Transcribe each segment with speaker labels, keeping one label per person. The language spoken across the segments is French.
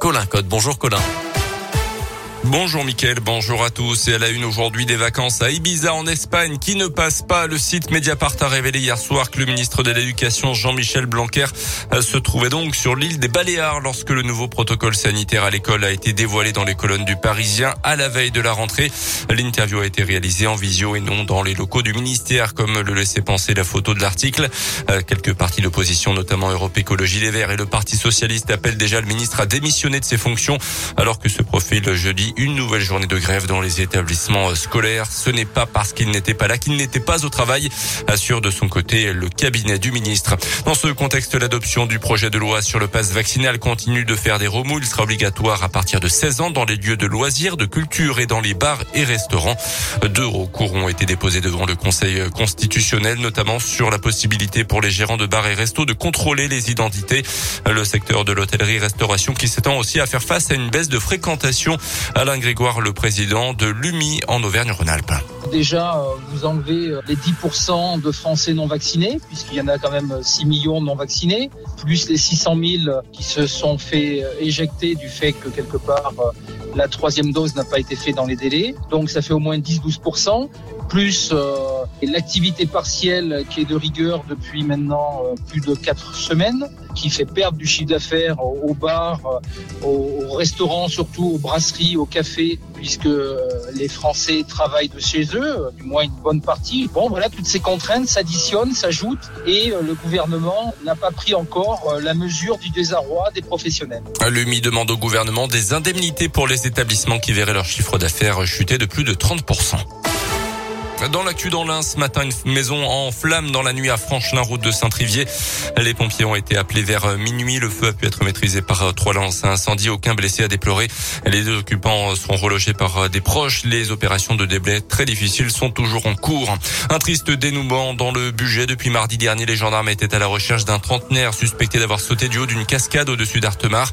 Speaker 1: Colin Code. Bonjour Colin.
Speaker 2: Bonjour Mickaël, bonjour à tous. Et à la une aujourd'hui des vacances à Ibiza en Espagne qui ne passe pas. Le site Mediapart a révélé hier soir que le ministre de l'Éducation Jean-Michel Blanquer euh, se trouvait donc sur l'île des Baléares lorsque le nouveau protocole sanitaire à l'école a été dévoilé dans les colonnes du Parisien à la veille de la rentrée. L'interview a été réalisée en visio et non dans les locaux du ministère comme le laissait penser la photo de l'article. Euh, quelques partis d'opposition, notamment Europe Écologie Les Verts et le Parti Socialiste appellent déjà le ministre à démissionner de ses fonctions alors que ce profil jeudi une nouvelle journée de grève dans les établissements scolaires. Ce n'est pas parce qu'il n'était pas là qu'il n'était pas au travail, assure de son côté le cabinet du ministre. Dans ce contexte, l'adoption du projet de loi sur le pass vaccinal continue de faire des remous. Il sera obligatoire à partir de 16 ans dans les lieux de loisirs, de culture et dans les bars et restaurants. Deux recours ont été déposés devant le Conseil constitutionnel, notamment sur la possibilité pour les gérants de bars et restos de contrôler les identités. Le secteur de l'hôtellerie-restauration qui s'étend aussi à faire face à une baisse de fréquentation Alain Grégoire, le président de l'UMI en Auvergne-Rhône-Alpes.
Speaker 3: Déjà, euh, vous enlevez euh, les 10% de Français non vaccinés, puisqu'il y en a quand même 6 millions non vaccinés, plus les 600 000 qui se sont fait euh, éjecter du fait que quelque part la troisième dose n'a pas été faite dans les délais. Donc ça fait au moins 10-12%, plus l'activité partielle qui est de rigueur depuis maintenant plus de 4 semaines qui fait perdre du chiffre d'affaires aux bars, aux restaurants, surtout aux brasseries, aux cafés, puisque euh, les Français travaillent de chez eux, du moins une bonne partie. Bon, voilà, toutes ces contraintes s'additionnent, s'ajoutent, et euh, le gouvernement n'a pas pris encore euh, la mesure du désarroi des professionnels.
Speaker 2: L'UMI demande au gouvernement des indemnités pour les établissements qui verraient leur chiffre d'affaires chuter de plus de 30%. Dans l'actu dans l'Ain, ce matin, une maison en flammes dans la nuit à Franchelin, route de Saint-Trivier. Les pompiers ont été appelés vers minuit. Le feu a pu être maîtrisé par trois lances incendie. Aucun blessé à déplorer. Les deux occupants seront relogés par des proches. Les opérations de déblai très difficiles sont toujours en cours. Un triste dénouement dans le budget. Depuis mardi dernier, les gendarmes étaient à la recherche d'un trentenaire suspecté d'avoir sauté du haut d'une cascade au-dessus d'Artemar.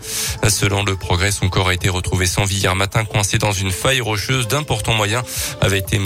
Speaker 2: Selon le progrès, son corps a été retrouvé sans vie hier matin, coincé dans une faille rocheuse. D'importants moyens avaient été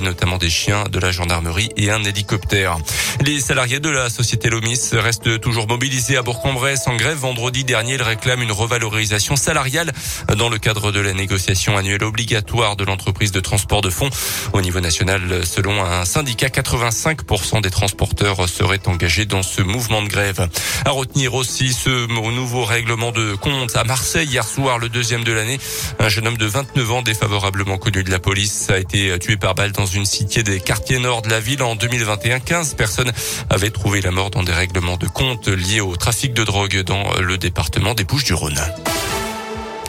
Speaker 2: notamment chiens de la gendarmerie et un hélicoptère. Les salariés de la société Lomis restent toujours mobilisés à Bourg-en-Bresse en grève. Vendredi dernier, ils réclament une revalorisation salariale dans le cadre de la négociation annuelle obligatoire de l'entreprise de transport de fonds. Au niveau national, selon un syndicat, 85% des transporteurs seraient engagés dans ce mouvement de grève. À retenir aussi ce nouveau règlement de compte à Marseille hier soir, le deuxième de l'année. Un jeune homme de 29 ans défavorablement connu de la police a été tué par balle dans une cité des quartiers nord de la ville en 2021. 15 personnes avaient trouvé la mort dans des règlements de compte liés au trafic de drogue dans le département des Bouches-du-Rhône.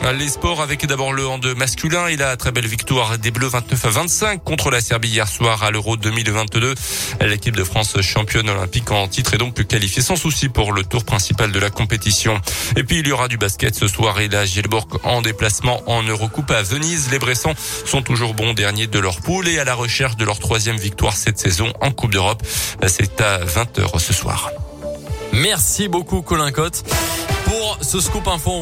Speaker 2: Les sports avec d'abord le hand masculin et la très belle victoire des Bleus 29 à 25 contre la Serbie hier soir à l'Euro 2022. L'équipe de France championne olympique en titre est donc qualifiée sans souci pour le tour principal de la compétition. Et puis il y aura du basket ce soir et la Gielborg en déplacement en Eurocoupe à Venise. Les Bressans sont toujours bons derniers de leur poule et à la recherche de leur troisième victoire cette saison en Coupe d'Europe. C'est à 20h ce soir.
Speaker 1: Merci beaucoup Colin Cotte pour ce scoop info.